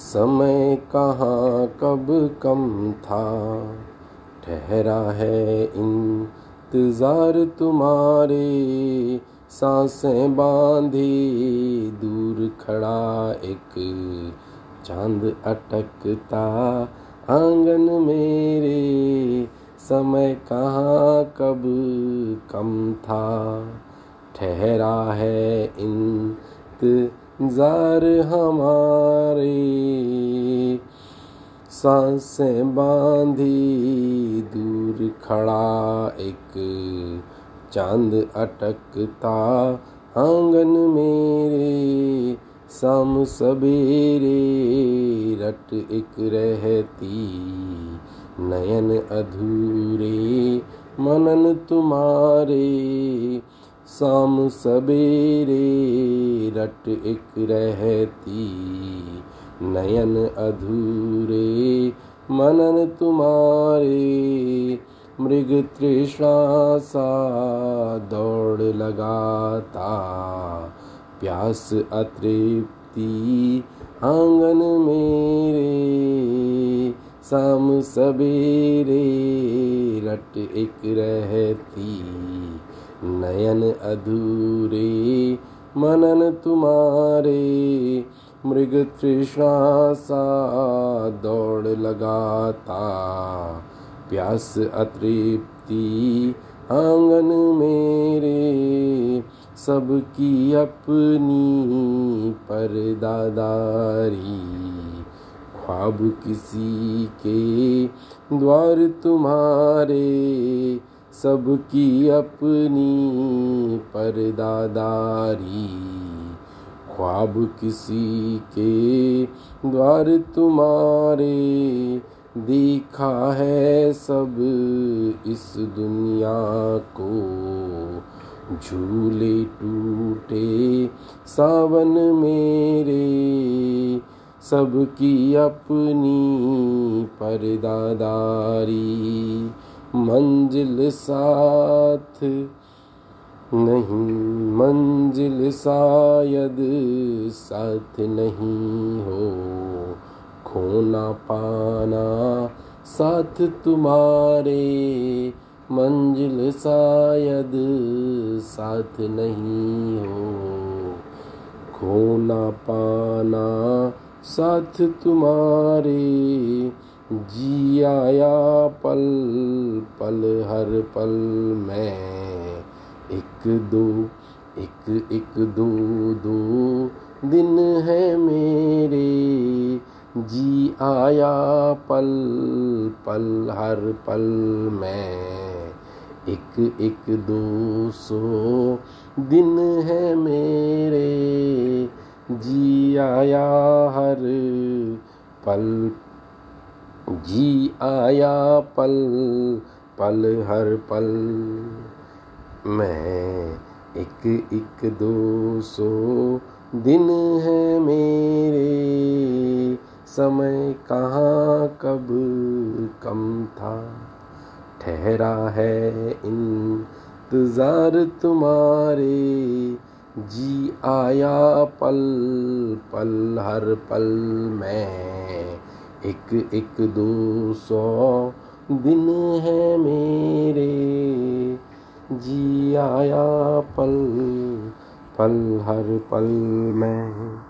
समय कहाँ कब कम था? ठहरा है इंतज़ार तुम्हारे, साँसें बांधी, दूर खड़ा एक चाँद अटकता आँगन मेरे। समय कहाँ कब कम था? ठहरा है इंतज़ार हमारे। साँसें बांधी, दूर खड़ा एक चाँद अटकता आँगन मेरे, शाम सवेरे रट एक रहती नयन अधूरे, मनन तुम्हारे। शाम सवेरे रट एक रहती, नयन अधूरे, मनन तुम्हारे। मृग तृष्णा सा दौड़ लगाता, प्यास अतृप्ति आँगन मेरे। शाम सवेरे रट एक रहती, नयन अधूरे, मनन तुम्हारे। मृग तृष्णा सा दौड़ लगाता, प्यास अतृप्ति आँगन मेरे। सबकी अपनी परदादारी। ख्वाब किसी के द्वार तुम्हारे, सबकी अपनी परदादारी। ख्वाब किसी के द्वार तुम्हारे, देखा है सब इस दुनिया को। झूले टूटे सावन मेरे सबकी अपनी परदादारी। मंजिल साथ नहीं, मंजिल शायद साथ नहीं हो। खोना पाना साथ तुम्हारे, मंजिल शायद साथ नहीं हो। खोना पाना साथ तुम्हारे जी आया पल पल, हर पल में एक दो, एक एक दो दो दिन है मेरे जी आया पल पल, हर पल में एक एक दो सौ दिन है मेरे जी आया हर पल जी आया पल पल हर पल। मैं एक एक दो सौ दिन है मेरे, समय कहाँ कब कम था। ठहरा है इंतज़ार तुम्हारे जी आया पल पल, हर पल मैं एक एक दो सौ दिन है मेरे। जी आया पल पल, हर पल में